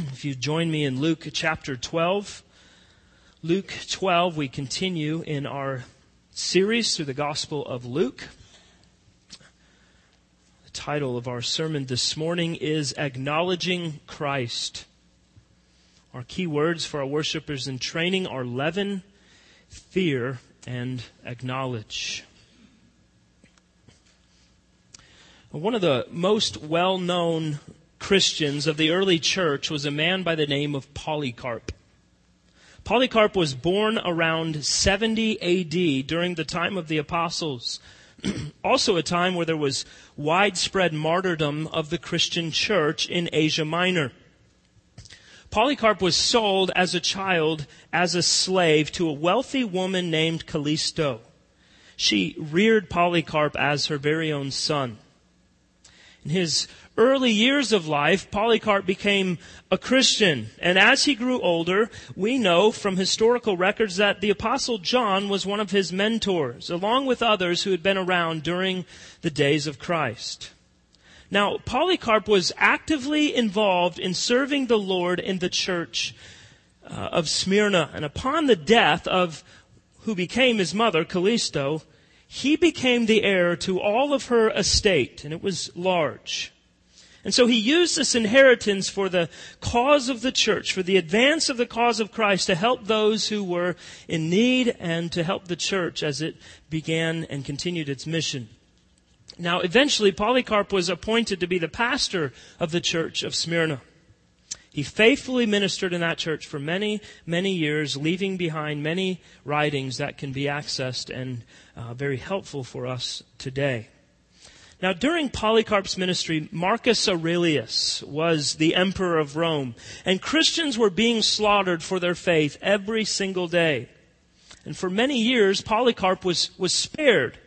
if you join me in Luke chapter 12, Luke 12, we continue in our series through the Gospel of Luke. The title of our sermon this morning is Acknowledging Christ. Our key words for our worshipers in training are leaven, fear, and acknowledge. One of the most well known Christians of the early church was a man by the name of Polycarp. Polycarp was born around 70 AD during the time of the apostles. also a time where there was widespread martyrdom of the Christian church in Asia Minor. Polycarp was sold as a child as a slave to a wealthy woman named Callisto. She reared Polycarp as her very own son. In his early years of life, Polycarp became a Christian. And as he grew older, we know from historical records that the Apostle John was one of his mentors, along with others who had been around during the days of Christ. Now, Polycarp was actively involved in serving the Lord in the church uh, of Smyrna. And upon the death of who became his mother, Callisto, he became the heir to all of her estate, and it was large. And so he used this inheritance for the cause of the church, for the advance of the cause of Christ, to help those who were in need and to help the church as it began and continued its mission. Now, eventually, Polycarp was appointed to be the pastor of the church of Smyrna. He faithfully ministered in that church for many, many years, leaving behind many writings that can be accessed and uh, very helpful for us today. Now, during Polycarp's ministry, Marcus Aurelius was the emperor of Rome, and Christians were being slaughtered for their faith every single day. And for many years, Polycarp was, was spared.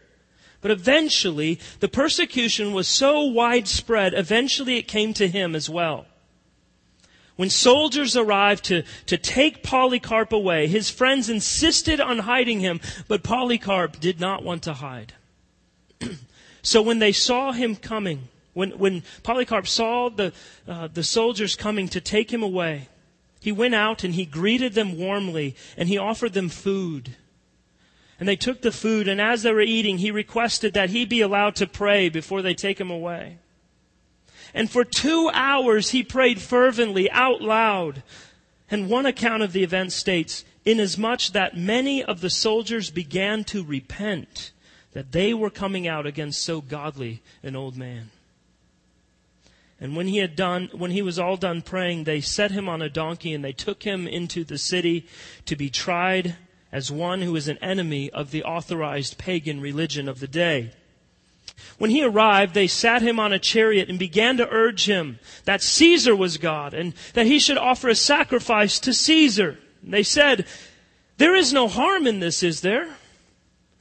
But eventually, the persecution was so widespread, eventually it came to him as well. When soldiers arrived to, to take Polycarp away, his friends insisted on hiding him, but Polycarp did not want to hide. So when they saw him coming, when, when Polycarp saw the, uh, the soldiers coming to take him away, he went out and he greeted them warmly and he offered them food. And they took the food, and as they were eating, he requested that he be allowed to pray before they take him away. And for two hours he prayed fervently out loud. And one account of the event states, inasmuch that many of the soldiers began to repent that they were coming out against so godly an old man. And when he had done, when he was all done praying, they set him on a donkey and they took him into the city to be tried as one who is an enemy of the authorized pagan religion of the day. When he arrived, they sat him on a chariot and began to urge him that Caesar was God and that he should offer a sacrifice to Caesar. They said, there is no harm in this, is there?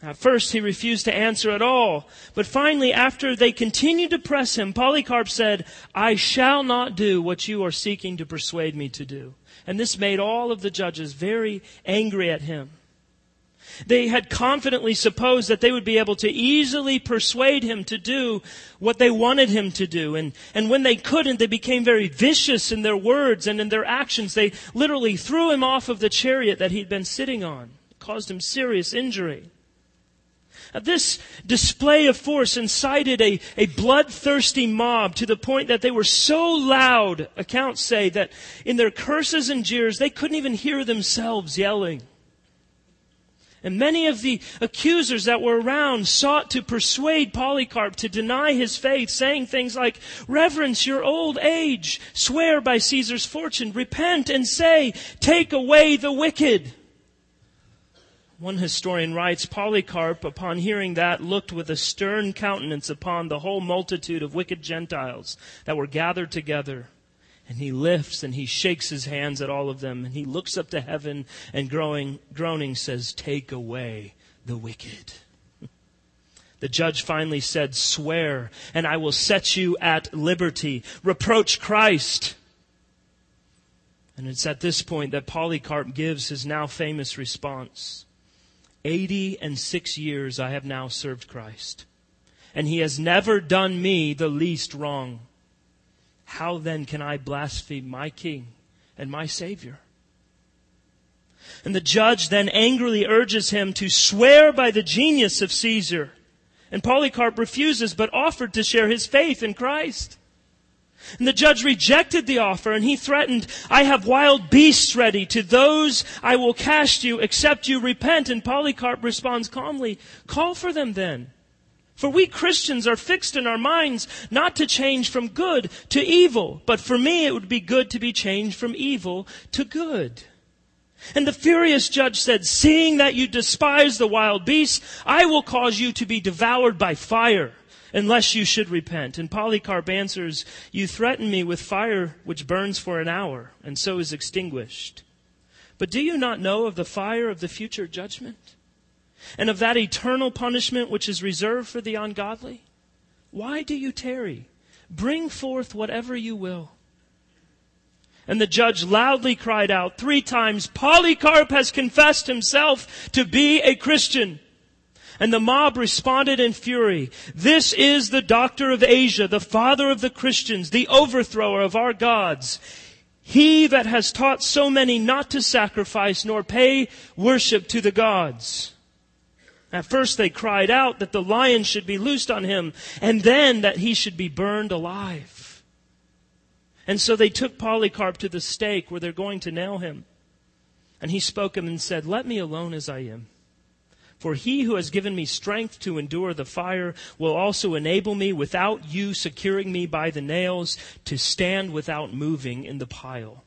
At first, he refused to answer at all. But finally, after they continued to press him, Polycarp said, I shall not do what you are seeking to persuade me to do. And this made all of the judges very angry at him. They had confidently supposed that they would be able to easily persuade him to do what they wanted him to do. And, and when they couldn't, they became very vicious in their words and in their actions. They literally threw him off of the chariot that he'd been sitting on. It caused him serious injury. This display of force incited a, a bloodthirsty mob to the point that they were so loud, accounts say, that in their curses and jeers, they couldn't even hear themselves yelling. And many of the accusers that were around sought to persuade Polycarp to deny his faith, saying things like, Reverence your old age, swear by Caesar's fortune, repent and say, Take away the wicked. One historian writes, Polycarp, upon hearing that, looked with a stern countenance upon the whole multitude of wicked Gentiles that were gathered together. And he lifts and he shakes his hands at all of them, and he looks up to heaven and groaning says, Take away the wicked. The judge finally said, Swear, and I will set you at liberty. Reproach Christ. And it's at this point that Polycarp gives his now famous response. Eighty and six years I have now served Christ, and he has never done me the least wrong. How then can I blaspheme my king and my Savior. And the judge then angrily urges him to swear by the genius of Caesar. And Polycarp refuses, but offered to share his faith in Christ. And the judge rejected the offer and he threatened, I have wild beasts ready. To those I will cast you except you repent. And Polycarp responds calmly, call for them then. For we Christians are fixed in our minds not to change from good to evil, but for me it would be good to be changed from evil to good. And the furious judge said, seeing that you despise the wild beasts, I will cause you to be devoured by fire unless you should repent. And Polycarp answers, You threaten me with fire which burns for an hour and so is extinguished. But do you not know of the fire of the future judgment? And of that eternal punishment which is reserved for the ungodly? Why do you tarry? Bring forth whatever you will. And the judge loudly cried out three times, Polycarp has confessed himself to be a Christian. And the mob responded in fury. This is the doctor of Asia, the father of the Christians, the overthrower of our gods. He that has taught so many not to sacrifice nor pay worship to the gods. At first they cried out that the lion should be loosed on him, and then that he should be burned alive. And so they took Polycarp to the stake where they're going to nail him. And he spoke him and said, Let me alone as I am. For he who has given me strength to endure the fire will also enable me, without you securing me by the nails, to stand without moving in the pile.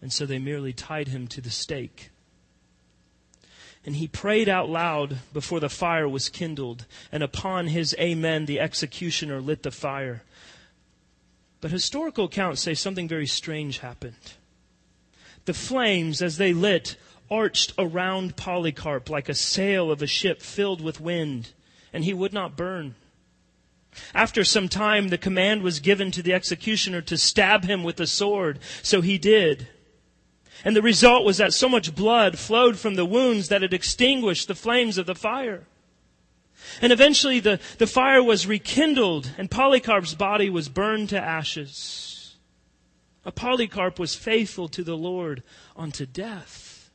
And so they merely tied him to the stake. And he prayed out loud before the fire was kindled, and upon his amen the executioner lit the fire. But historical accounts say something very strange happened. The flames, as they lit, arched around Polycarp like a sail of a ship filled with wind, and he would not burn. After some time, the command was given to the executioner to stab him with a sword, so he did. And the result was that so much blood flowed from the wounds that it extinguished the flames of the fire. And eventually the, the fire was rekindled and Polycarp's body was burned to ashes. A Polycarp was faithful to the Lord unto death.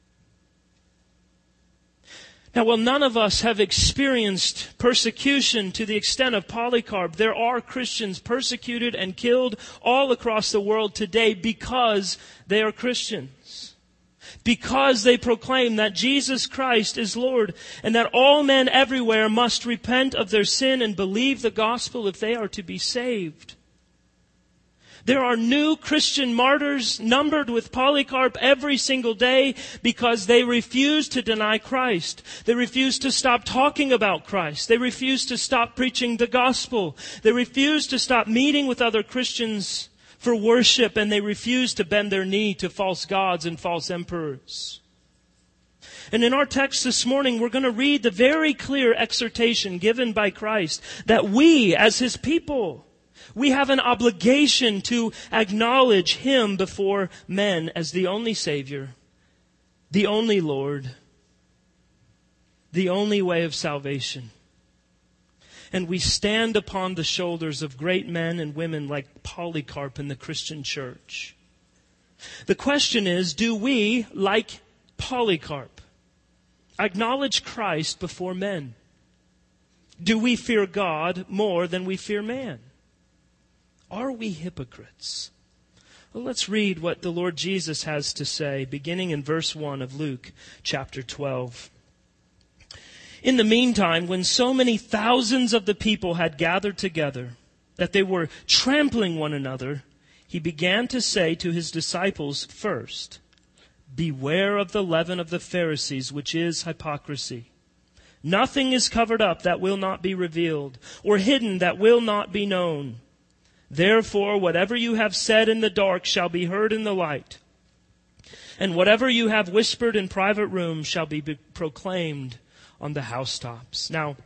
Now, while none of us have experienced persecution to the extent of Polycarp, there are Christians persecuted and killed all across the world today because they are Christians. Because they proclaim that Jesus Christ is Lord and that all men everywhere must repent of their sin and believe the gospel if they are to be saved. There are new Christian martyrs numbered with Polycarp every single day because they refuse to deny Christ. They refuse to stop talking about Christ. They refuse to stop preaching the gospel. They refuse to stop meeting with other Christians for worship and they refuse to bend their knee to false gods and false emperors. And in our text this morning, we're going to read the very clear exhortation given by Christ that we, as His people, we have an obligation to acknowledge Him before men as the only Savior, the only Lord, the only way of salvation. And we stand upon the shoulders of great men and women like Polycarp in the Christian church. The question is, do we, like Polycarp, acknowledge Christ before men? Do we fear God more than we fear man? Are we hypocrites? Well, let's read what the Lord Jesus has to say, beginning in verse 1 of Luke chapter 12. In the meantime, when so many thousands of the people had gathered together that they were trampling one another, he began to say to his disciples first, Beware of the leaven of the Pharisees, which is hypocrisy. Nothing is covered up that will not be revealed, or hidden that will not be known. Therefore, whatever you have said in the dark shall be heard in the light. And whatever you have whispered in private rooms shall be proclaimed on the housetops. Now,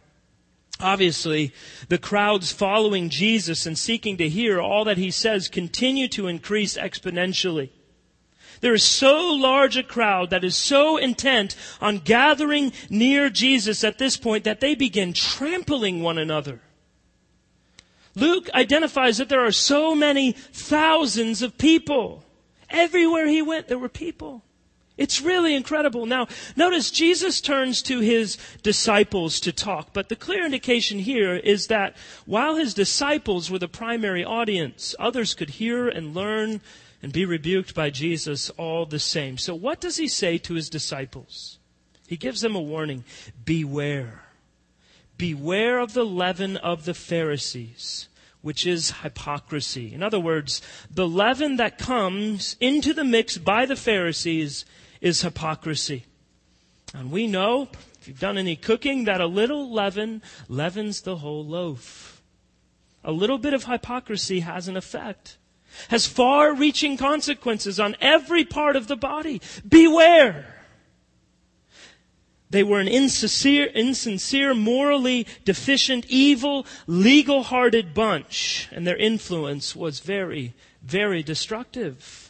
obviously, the crowds following Jesus and seeking to hear all that he says continue to increase exponentially. There is so large a crowd that is so intent on gathering near Jesus at this point that they begin trampling one another. Luke identifies that there are so many thousands of people. Everywhere he went, there were people. It's really incredible. Now, notice Jesus turns to his disciples to talk, but the clear indication here is that while his disciples were the primary audience, others could hear and learn and be rebuked by Jesus all the same. So what does he say to his disciples? He gives them a warning. Beware. Beware of the leaven of the Pharisees which is hypocrisy. In other words, the leaven that comes into the mix by the Pharisees is hypocrisy. And we know, if you've done any cooking, that a little leaven leavens the whole loaf. A little bit of hypocrisy has an effect, has far reaching consequences on every part of the body. Beware! They were an insincere, insincere, morally deficient, evil, legal hearted bunch, and their influence was very, very destructive.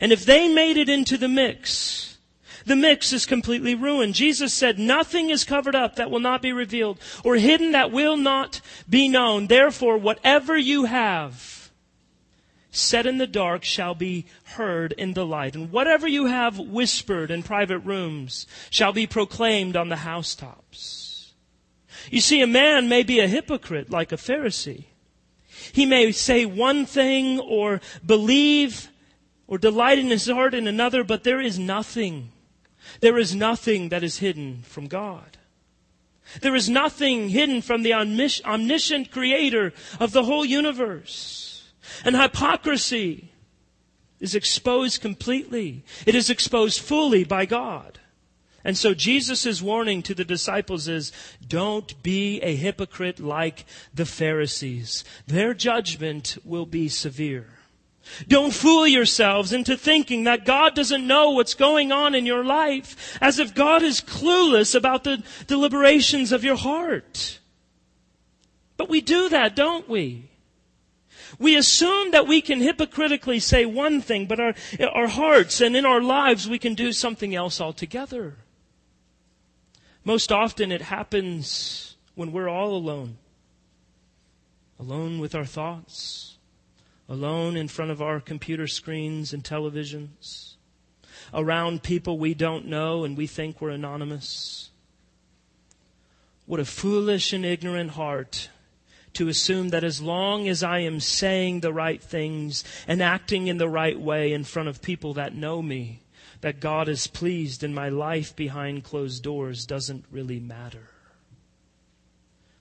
And if they made it into the mix, the mix is completely ruined. Jesus said, nothing is covered up that will not be revealed or hidden that will not be known. Therefore, whatever you have said in the dark shall be heard in the light. And whatever you have whispered in private rooms shall be proclaimed on the housetops. You see, a man may be a hypocrite like a Pharisee. He may say one thing or believe or delight in his heart in another, but there is nothing. There is nothing that is hidden from God. There is nothing hidden from the omniscient creator of the whole universe. And hypocrisy is exposed completely. It is exposed fully by God. And so Jesus' warning to the disciples is, don't be a hypocrite like the Pharisees. Their judgment will be severe. Don't fool yourselves into thinking that God doesn't know what's going on in your life, as if God is clueless about the deliberations of your heart. But we do that, don't we? We assume that we can hypocritically say one thing, but our, our hearts and in our lives we can do something else altogether. Most often it happens when we're all alone. Alone with our thoughts alone in front of our computer screens and televisions, around people we don't know and we think we're anonymous. What a foolish and ignorant heart to assume that as long as I am saying the right things and acting in the right way in front of people that know me, that God is pleased in my life behind closed doors doesn't really matter.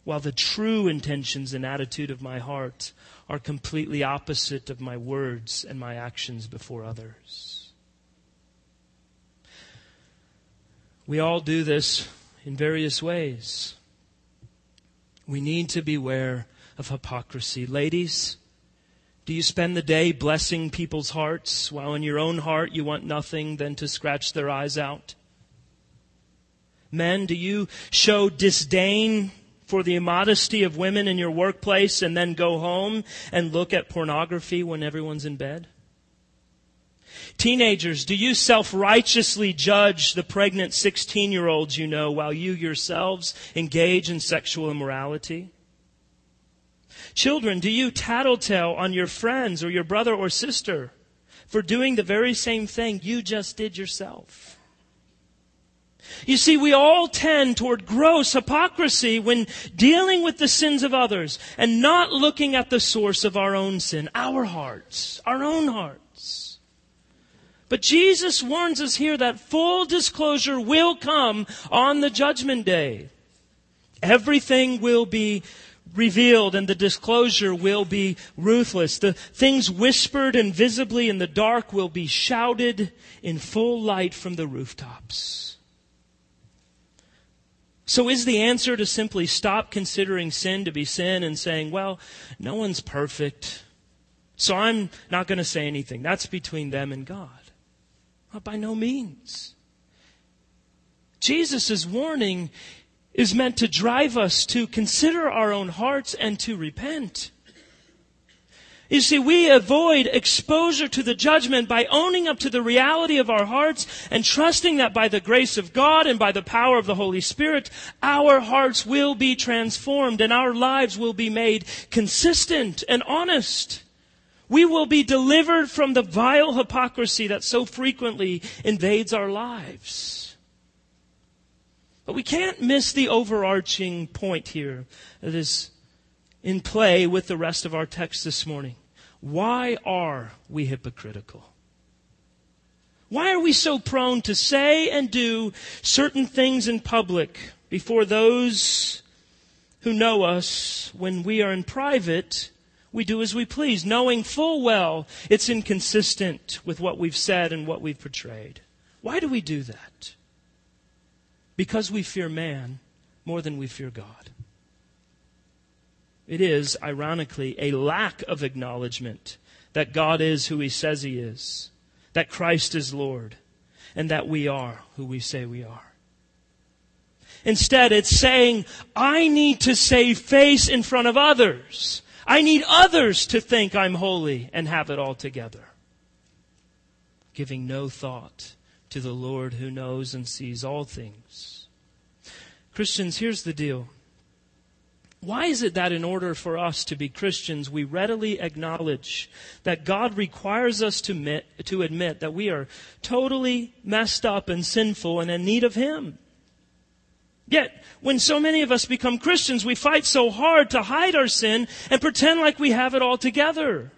While the true intentions and attitude of my heart are completely opposite of my words and my actions before others. We all do this in various ways. We need to beware of hypocrisy. Ladies, do you spend the day blessing people's hearts while in your own heart you want nothing than to scratch their eyes out? Men, do you show disdain for the immodesty of women in your workplace and then go home and look at pornography when everyone's in bed? Teenagers, do you self-righteously judge the pregnant 16 year olds you know while you yourselves engage in sexual immorality? Children, do you tattletale on your friends or your brother or sister for doing the very same thing you just did yourself? You see, we all tend toward gross hypocrisy when dealing with the sins of others and not looking at the source of our own sin, our hearts, our own hearts. But Jesus warns us here that full disclosure will come on the judgment day. Everything will be revealed and the disclosure will be ruthless. The things whispered invisibly in the dark will be shouted in full light from the rooftops. So is the answer to simply stop considering sin to be sin and saying, well, no one's perfect, so I'm not going to say anything. That's between them and God. Well, by no means. Jesus' warning is meant to drive us to consider our own hearts and to repent. You see, we avoid exposure to the judgment by owning up to the reality of our hearts and trusting that by the grace of God and by the power of the Holy Spirit, our hearts will be transformed and our lives will be made consistent and honest We will be delivered from the vile hypocrisy that so frequently invades our lives. But we can't miss the overarching point here that is in play with the rest of our text this morning. Why are we hypocritical? Why are we so prone to say and do certain things in public before those who know us when we are in private? We do as we please, knowing full well it's inconsistent with what we've said and what we've portrayed. Why do we do that? Because we fear man more than we fear God. It is, ironically, a lack of acknowledgement that God is who he says he is that Christ is Lord, and that we are who we say we are. Instead, it's saying, I need to save face in front of others. I need others to think I'm holy and have it all together. Giving no thought to the Lord who knows and sees all things. Christians, here's the deal. Why is it that in order for us to be Christians, we readily acknowledge that God requires us to admit, to admit that we are totally messed up and sinful and in need of Him? Yet, when so many of us become Christians, we fight so hard to hide our sin and pretend like we have it all together.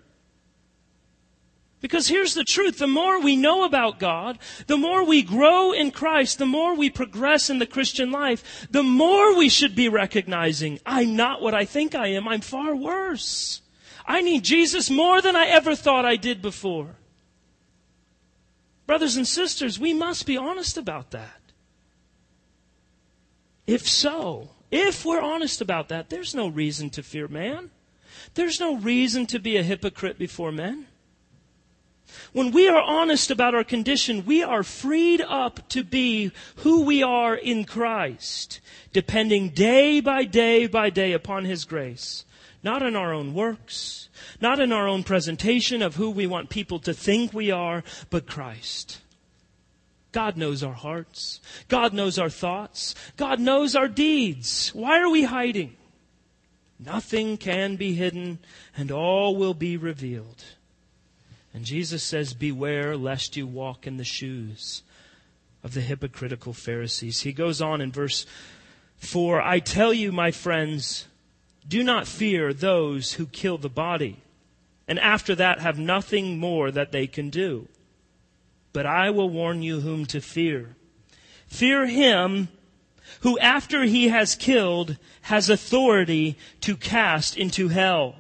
Because here's the truth. The more we know about God, the more we grow in Christ, the more we progress in the Christian life, the more we should be recognizing, I'm not what I think I am. I'm far worse. I need Jesus more than I ever thought I did before. Brothers and sisters, we must be honest about that. If so, if we're honest about that, there's no reason to fear man. There's no reason to be a hypocrite before men. When we are honest about our condition, we are freed up to be who we are in Christ, depending day by day by day upon His grace. Not in our own works, not in our own presentation of who we want people to think we are, but Christ. God knows our hearts. God knows our thoughts. God knows our deeds. Why are we hiding? Nothing can be hidden, and all will be revealed. And Jesus says, Beware lest you walk in the shoes of the hypocritical Pharisees. He goes on in verse 4 I tell you, my friends, do not fear those who kill the body, and after that have nothing more that they can do. But I will warn you whom to fear. Fear him who, after he has killed, has authority to cast into hell.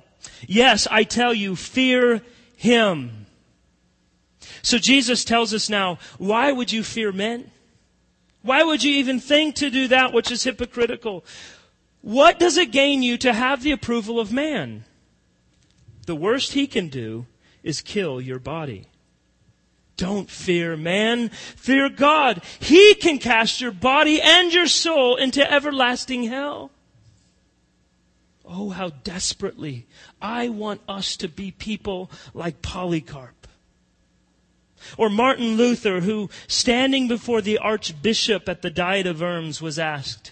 Yes, I tell you, fear him. So Jesus tells us now, why would you fear men? Why would you even think to do that which is hypocritical? What does it gain you to have the approval of man? The worst he can do is kill your body. Don't fear man, fear God. He can cast your body and your soul into everlasting hell. Oh, how desperately I want us to be people like Polycarp. Or Martin Luther, who, standing before the archbishop at the Diet of Worms, was asked,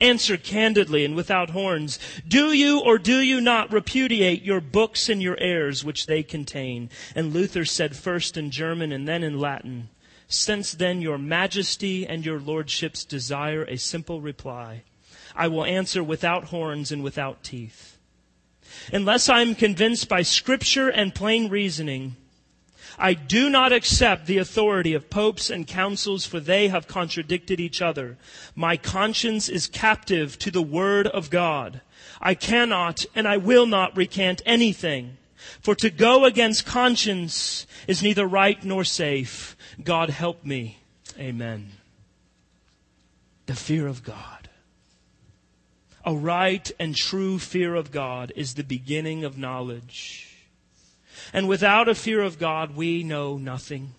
Answer candidly and without horns. Do you or do you not repudiate your books and your errors which they contain? And Luther said first in German and then in Latin, Since then your majesty and your lordships desire a simple reply. I will answer without horns and without teeth. Unless I am convinced by scripture and plain reasoning, I do not accept the authority of popes and councils, for they have contradicted each other. My conscience is captive to the word of God. I cannot and I will not recant anything. For to go against conscience is neither right nor safe. God help me. Amen. The fear of God. A right and true fear of God is the beginning of knowledge. And without a fear of God, we know nothing.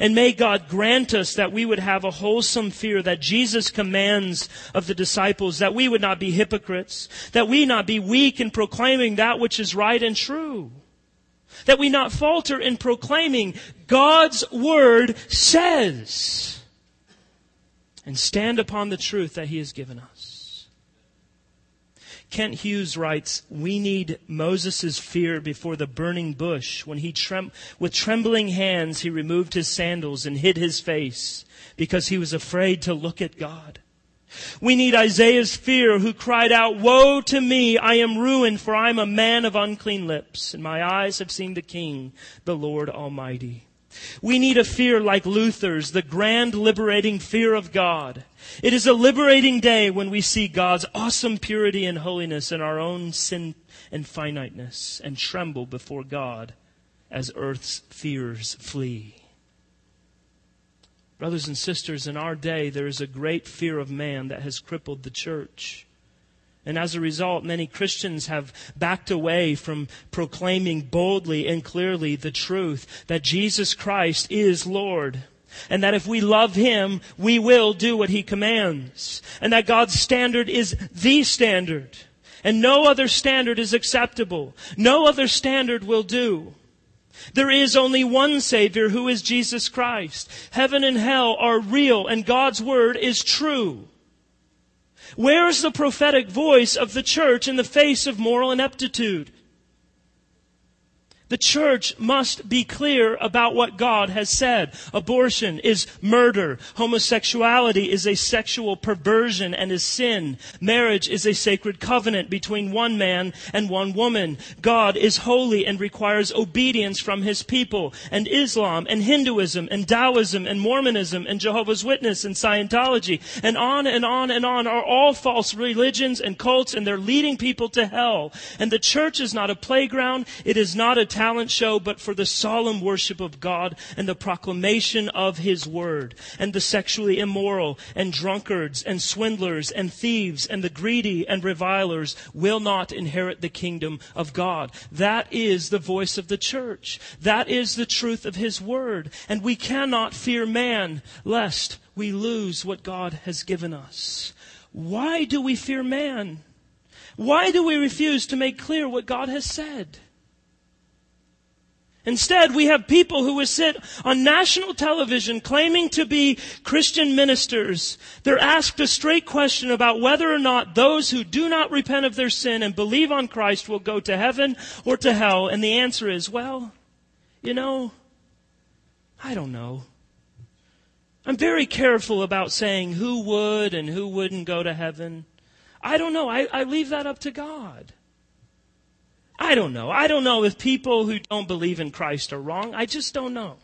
And may God grant us that we would have a wholesome fear that Jesus commands of the disciples, that we would not be hypocrites, that we not be weak in proclaiming that which is right and true, that we not falter in proclaiming God's word says and stand upon the truth that He has given us. Kent Hughes writes, We need Moses' fear before the burning bush when he trem- with trembling hands he removed his sandals and hid his face because he was afraid to look at God. We need Isaiah's fear who cried out, Woe to me, I am ruined, for I am a man of unclean lips, and my eyes have seen the King, the Lord Almighty. We need a fear like Luther's, the grand liberating fear of God. It is a liberating day when we see God's awesome purity and holiness in our own sin and finiteness and tremble before God as earth's fears flee. Brothers and sisters, in our day, there is a great fear of man that has crippled the church. And as a result, many Christians have backed away from proclaiming boldly and clearly the truth that Jesus Christ is Lord. And that if we love Him, we will do what He commands. And that God's standard is the standard. And no other standard is acceptable. No other standard will do. There is only one Savior who is Jesus Christ. Heaven and hell are real and God's Word is true. Where is the prophetic voice of the church in the face of moral ineptitude? The church must be clear about what God has said. Abortion is murder. Homosexuality is a sexual perversion and is sin. Marriage is a sacred covenant between one man and one woman. God is holy and requires obedience from his people. And Islam and Hinduism and Taoism and Mormonism and Jehovah's Witness and Scientology and on and on and on are all false religions and cults and they're leading people to hell. And the church is not a playground. It is not a talent show, but for the solemn worship of God and the proclamation of His Word. And the sexually immoral and drunkards and swindlers and thieves and the greedy and revilers will not inherit the kingdom of God. That is the voice of the church. That is the truth of His Word. And we cannot fear man lest we lose what God has given us. Why do we fear man? Why do we refuse to make clear what God has said? Instead, we have people who will sit on national television claiming to be Christian ministers. They're asked a straight question about whether or not those who do not repent of their sin and believe on Christ will go to heaven or to hell. And the answer is, well, you know, I don't know. I'm very careful about saying who would and who wouldn't go to heaven. I don't know. I, I leave that up to God. I don't know. I don't know if people who don't believe in Christ are wrong. I just don't know.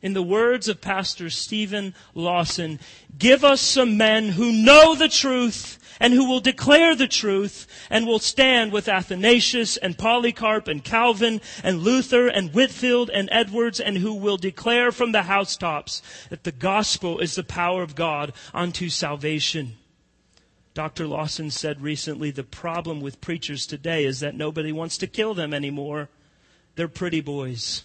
In the words of Pastor Steven Lawson, give us some men who know the truth and who will declare the truth and will stand with Athanasius and Polycarp and Calvin and Luther and Whitefield and Edwards and who will declare from the housetops that the gospel is the power of God unto salvation. Dr. Lawson said recently the problem with preachers today is that nobody wants to kill them anymore. They're pretty boys.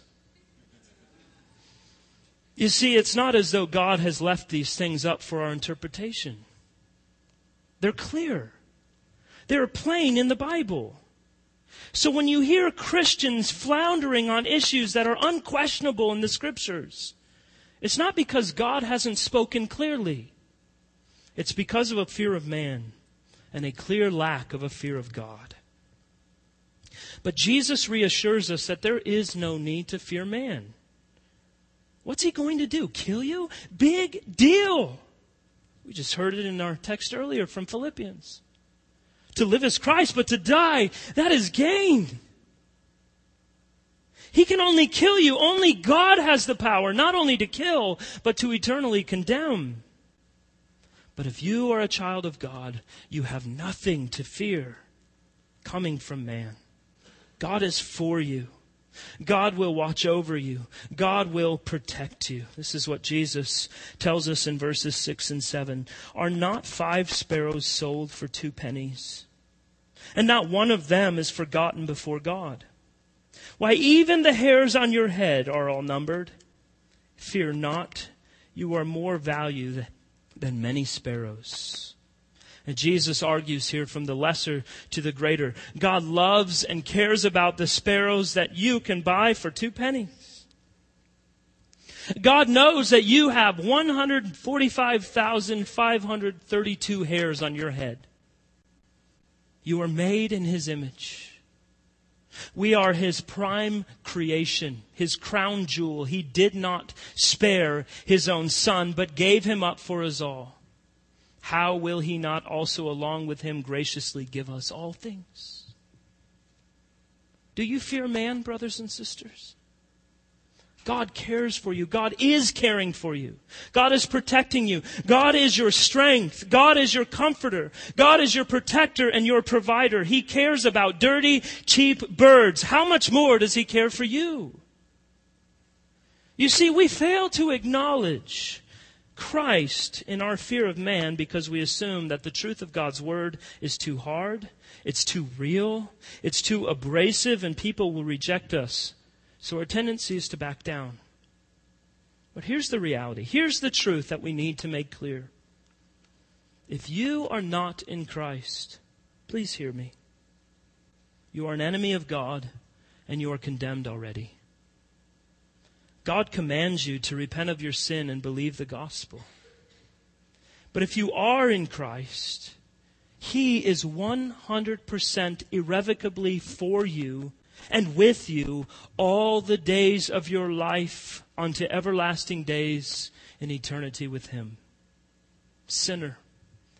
You see, it's not as though God has left these things up for our interpretation. They're clear. They're plain in the Bible. So when you hear Christians floundering on issues that are unquestionable in the scriptures, it's not because God hasn't spoken clearly. It's because of a fear of man and a clear lack of a fear of God. But Jesus reassures us that there is no need to fear man. What's he going to do? Kill you? Big deal. We just heard it in our text earlier from Philippians. To live is Christ, but to die, that is gain. He can only kill you. Only God has the power, not only to kill, but to eternally condemn. But if you are a child of God, you have nothing to fear coming from man. God is for you. God will watch over you. God will protect you. This is what Jesus tells us in verses 6 and 7. Are not five sparrows sold for two pennies? And not one of them is forgotten before God. Why, even the hairs on your head are all numbered. Fear not, you are more valued than many sparrows. And Jesus argues here from the lesser to the greater. God loves and cares about the sparrows that you can buy for two pennies. God knows that you have 145,532 hairs on your head. You are made in His image. We are His prime creation, His crown jewel. He did not spare His own Son, but gave Him up for us all. How will He not also, along with Him, graciously give us all things? Do you fear man, brothers and sisters? God cares for you. God is caring for you. God is protecting you. God is your strength. God is your comforter. God is your protector and your provider. He cares about dirty, cheap birds. How much more does He care for you? You see, we fail to acknowledge Christ in our fear of man because we assume that the truth of God's Word is too hard, it's too real, it's too abrasive, and people will reject us. So our tendency is to back down. But here's the reality. Here's the truth that we need to make clear. If you are not in Christ, please hear me. You are an enemy of God and you are condemned already. God commands you to repent of your sin and believe the gospel. But if you are in Christ, He is 100% irrevocably for you and with you all the days of your life unto everlasting days in eternity with Him. Sinner,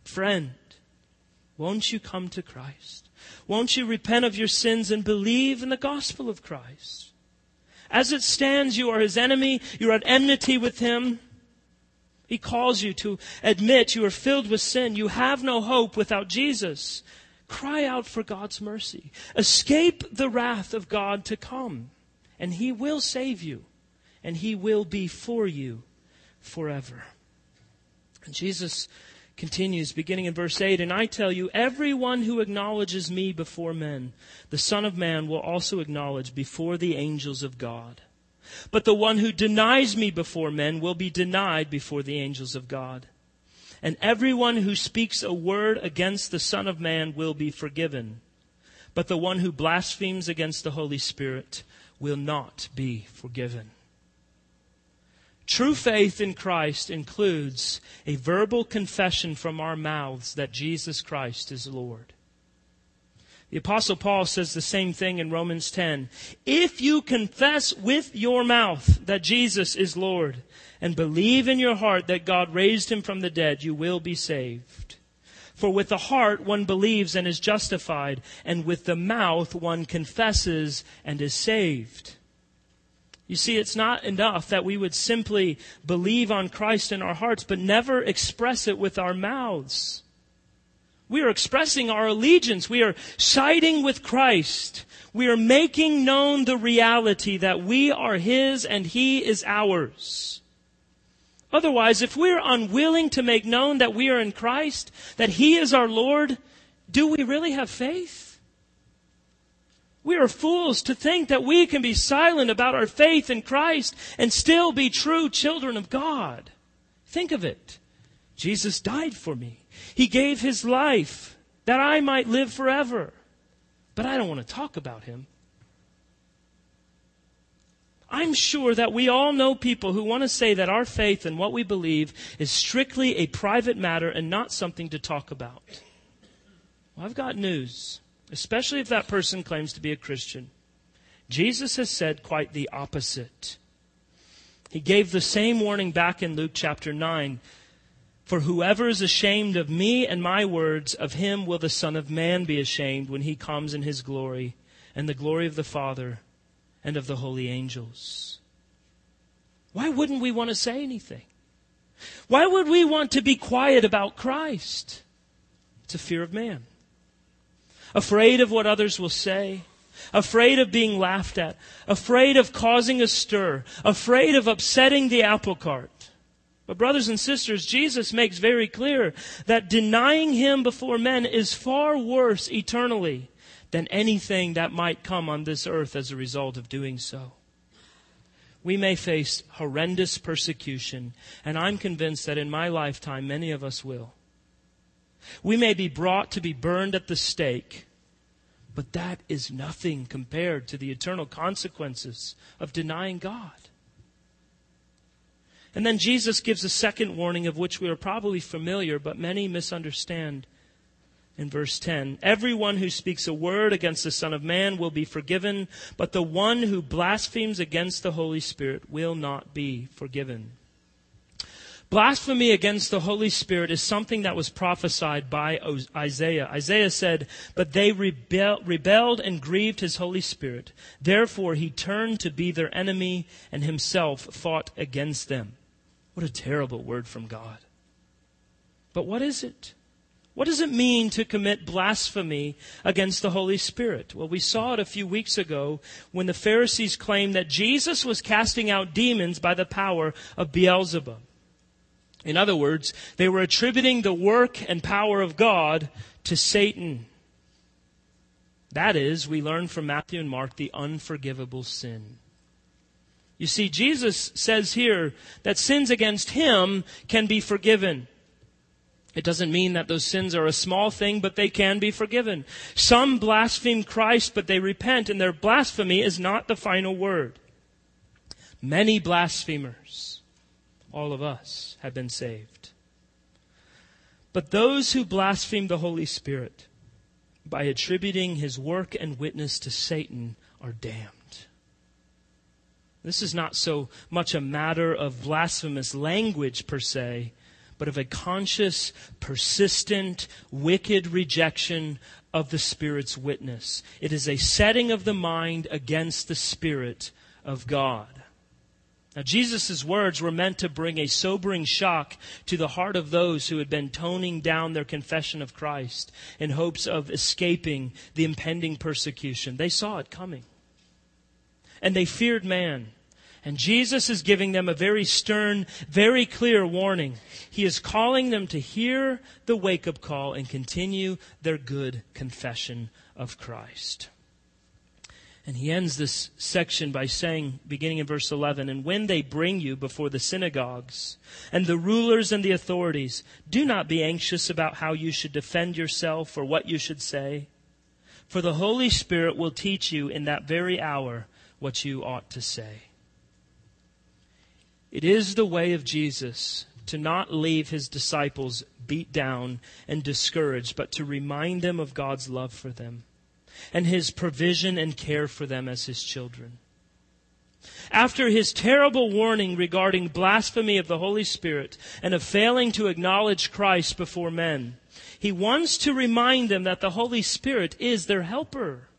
friend, won't you come to Christ? Won't you repent of your sins and believe in the gospel of Christ? As it stands, you are His enemy. You're at enmity with Him. He calls you to admit you are filled with sin. You have no hope without Jesus. Cry out for God's mercy. Escape the wrath of God to come, and He will save you, and He will be for you forever. And Jesus continues, beginning in verse 8, And I tell you, everyone who acknowledges me before men, the Son of Man will also acknowledge before the angels of God. But the one who denies me before men will be denied before the angels of God and everyone who speaks a word against the Son of Man will be forgiven. But the one who blasphemes against the Holy Spirit will not be forgiven. True faith in Christ includes a verbal confession from our mouths that Jesus Christ is Lord. The Apostle Paul says the same thing in Romans 10. If you confess with your mouth that Jesus is Lord and believe in your heart that God raised him from the dead, you will be saved. For with the heart one believes and is justified, and with the mouth one confesses and is saved. You see, it's not enough that we would simply believe on Christ in our hearts, but never express it with our mouths. We are expressing our allegiance. We are siding with Christ. We are making known the reality that we are His and He is ours. Otherwise, if we're unwilling to make known that we are in Christ, that He is our Lord, do we really have faith? We are fools to think that we can be silent about our faith in Christ and still be true children of God. Think of it. Jesus died for me. He gave His life that I might live forever. But I don't want to talk about Him. I'm sure that we all know people who want to say that our faith and what we believe is strictly a private matter and not something to talk about. Well, I've got news, especially if that person claims to be a Christian. Jesus has said quite the opposite. He gave the same warning back in Luke chapter 9. For whoever is ashamed of me and my words, of him will the Son of Man be ashamed when he comes in his glory and the glory of the Father and of the holy angels. Why wouldn't we want to say anything? Why would we want to be quiet about Christ? It's a fear of man. Afraid of what others will say, afraid of being laughed at, afraid of causing a stir, afraid of upsetting the apple cart. But brothers and sisters, Jesus makes very clear that denying Him before men is far worse eternally than anything that might come on this earth as a result of doing so. We may face horrendous persecution, and I'm convinced that in my lifetime many of us will. We may be brought to be burned at the stake, but that is nothing compared to the eternal consequences of denying God. And then Jesus gives a second warning of which we are probably familiar, but many misunderstand. in verse 10 Everyone who speaks a word against the Son of Man will be forgiven, but the one who blasphemes against the Holy Spirit will not be forgiven. Blasphemy against the Holy Spirit is something that was prophesied by Isaiah. Isaiah said, But they rebel, rebelled and grieved his Holy Spirit. Therefore he turned to be their enemy and himself fought against them. What a terrible word from God. But what is it? What does it mean to commit blasphemy against the Holy Spirit? Well, we saw it a few weeks ago when the Pharisees claimed that Jesus was casting out demons by the power of Beelzebub. In other words, they were attributing the work and power of God to Satan. That is, we learn from Matthew and Mark the unforgivable sin. You see, Jesus says here that sins against him can be forgiven. It doesn't mean that those sins are a small thing, but they can be forgiven. Some blaspheme Christ, but they repent, and their blasphemy is not the final word. Many blasphemers, all of us, have been saved. But those who blaspheme the Holy Spirit by attributing his work and witness to Satan are damned. This is not so much a matter of blasphemous language per se, but of a conscious, persistent, wicked rejection of the Spirit's witness. It is a setting of the mind against the Spirit of God. Now, Jesus' words were meant to bring a sobering shock to the heart of those who had been toning down their confession of Christ in hopes of escaping the impending persecution. They saw it coming. And they feared man. And Jesus is giving them a very stern, very clear warning. He is calling them to hear the wake up call and continue their good confession of Christ. And he ends this section by saying, beginning in verse 11, And when they bring you before the synagogues and the rulers and the authorities, do not be anxious about how you should defend yourself or what you should say. For the Holy Spirit will teach you in that very hour what you ought to say. It is the way of Jesus to not leave his disciples beat down and discouraged, but to remind them of God's love for them and his provision and care for them as his children. After his terrible warning regarding blasphemy of the Holy Spirit and of failing to acknowledge Christ before men, he wants to remind them that the Holy Spirit is their helper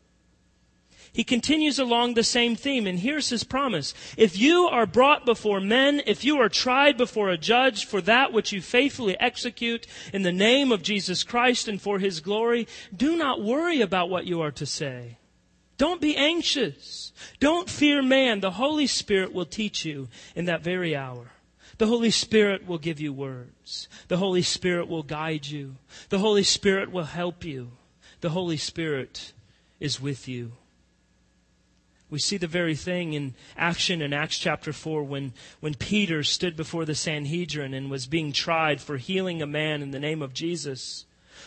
he continues along the same theme, and here's his promise. If you are brought before men, if you are tried before a judge for that which you faithfully execute in the name of Jesus Christ and for his glory, do not worry about what you are to say. Don't be anxious. Don't fear man. The Holy Spirit will teach you in that very hour. The Holy Spirit will give you words. The Holy Spirit will guide you. The Holy Spirit will help you. The Holy Spirit is with you. We see the very thing in action in Acts chapter 4 when, when Peter stood before the Sanhedrin and was being tried for healing a man in the name of Jesus.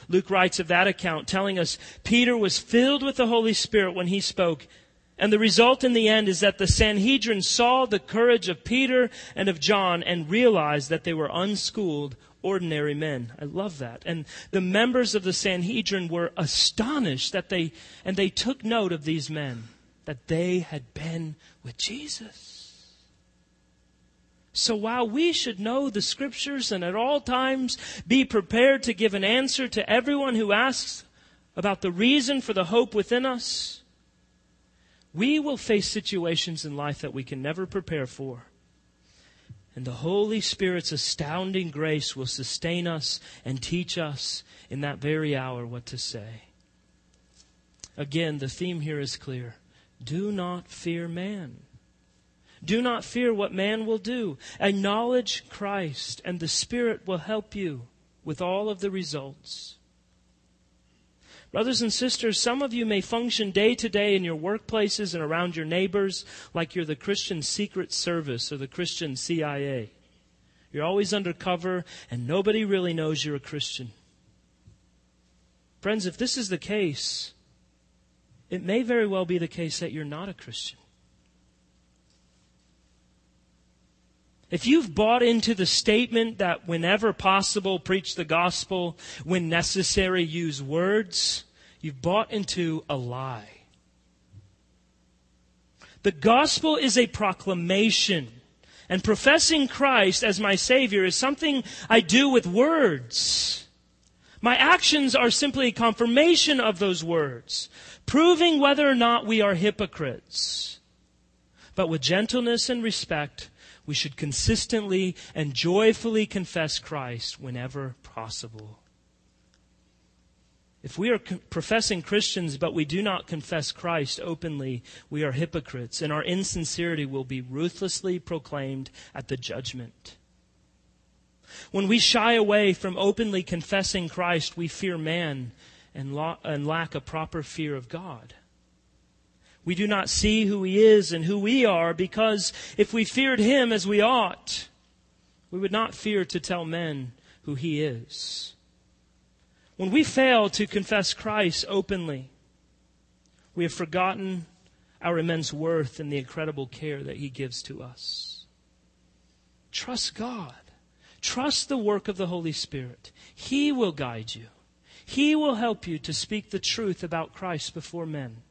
Luke writes of that account, telling us Peter was filled with the Holy Spirit when he spoke. And the result in the end is that the Sanhedrin saw the courage of Peter and of John and realized that they were unschooled, ordinary men. I love that. And the members of the Sanhedrin were astonished that they, and they took note of these men that they had been with Jesus. So while we should know the scriptures and at all times be prepared to give an answer to everyone who asks about the reason for the hope within us, we will face situations in life that we can never prepare for. And the Holy Spirit's astounding grace will sustain us and teach us in that very hour what to say. Again, the theme here is clear. Do not fear man. Do not fear what man will do. Acknowledge Christ, and the Spirit will help you with all of the results. Brothers and sisters, some of you may function day to day in your workplaces and around your neighbors like you're the Christian Secret Service or the Christian CIA. You're always undercover and nobody really knows you're a Christian. Friends, if this is the case, it may very well be the case that you're not a Christian. if you've bought into the statement that whenever possible, preach the gospel, when necessary, use words, you've bought into a lie. The gospel is a proclamation. And professing Christ as my Savior is something I do with words. My actions are simply a confirmation of those words, proving whether or not we are hypocrites. But with gentleness and respect, we should consistently and joyfully confess Christ whenever possible. If we are professing Christians but we do not confess Christ openly, we are hypocrites, and our insincerity will be ruthlessly proclaimed at the judgment. When we shy away from openly confessing Christ, we fear man and, lo- and lack a proper fear of God. We do not see who He is and who we are because if we feared Him as we ought, we would not fear to tell men who He is. When we fail to confess Christ openly, we have forgotten our immense worth and the incredible care that He gives to us. Trust God. Trust the work of the Holy Spirit. He will guide you. He will help you to speak the truth about Christ before men.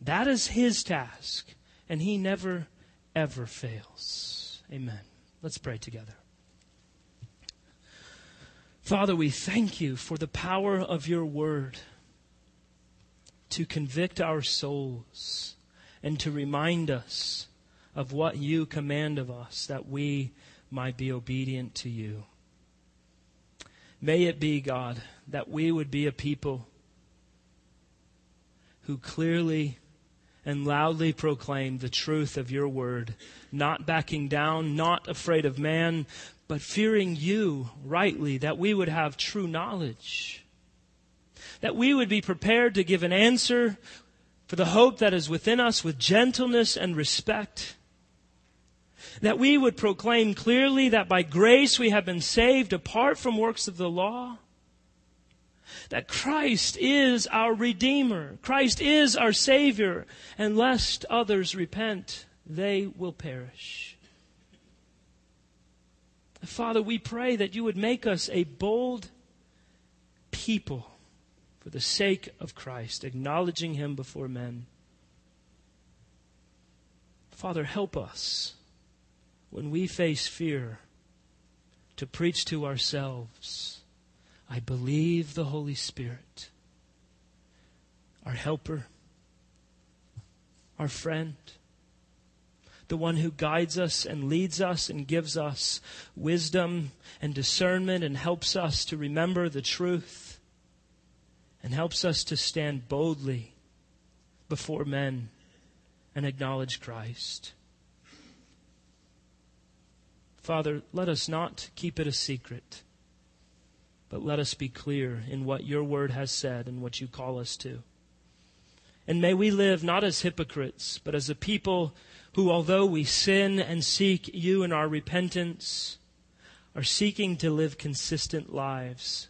That is His task, and He never, ever fails. Amen. Let's pray together. Father, we thank you for the power of your word to convict our souls and to remind us of what you command of us that we might be obedient to you. May it be, God, that we would be a people who clearly and loudly proclaim the truth of your word, not backing down, not afraid of man, but fearing you rightly, that we would have true knowledge. That we would be prepared to give an answer for the hope that is within us with gentleness and respect. That we would proclaim clearly that by grace we have been saved apart from works of the law. That Christ is our Redeemer. Christ is our Savior. And lest others repent, they will perish. Father, we pray that you would make us a bold people for the sake of Christ, acknowledging him before men. Father, help us when we face fear to preach to ourselves. I believe the Holy Spirit, our helper, our friend the one who guides us and leads us and gives us wisdom and discernment and helps us to remember the truth and helps us to stand boldly before men and acknowledge Christ. Father, let us not keep it a secret, but let us be clear in what your word has said and what you call us to. And may we live not as hypocrites, but as a people who, although we sin and seek you in our repentance, are seeking to live consistent lives.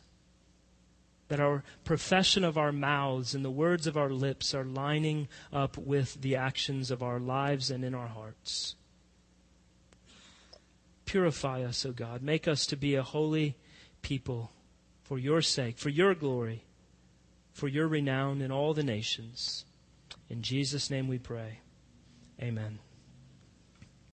That our profession of our mouths and the words of our lips are lining up with the actions of our lives and in our hearts. Purify us, O God. Make us to be a holy people for your sake, for your glory, for your renown in all the nations. In Jesus' name we pray. Amen.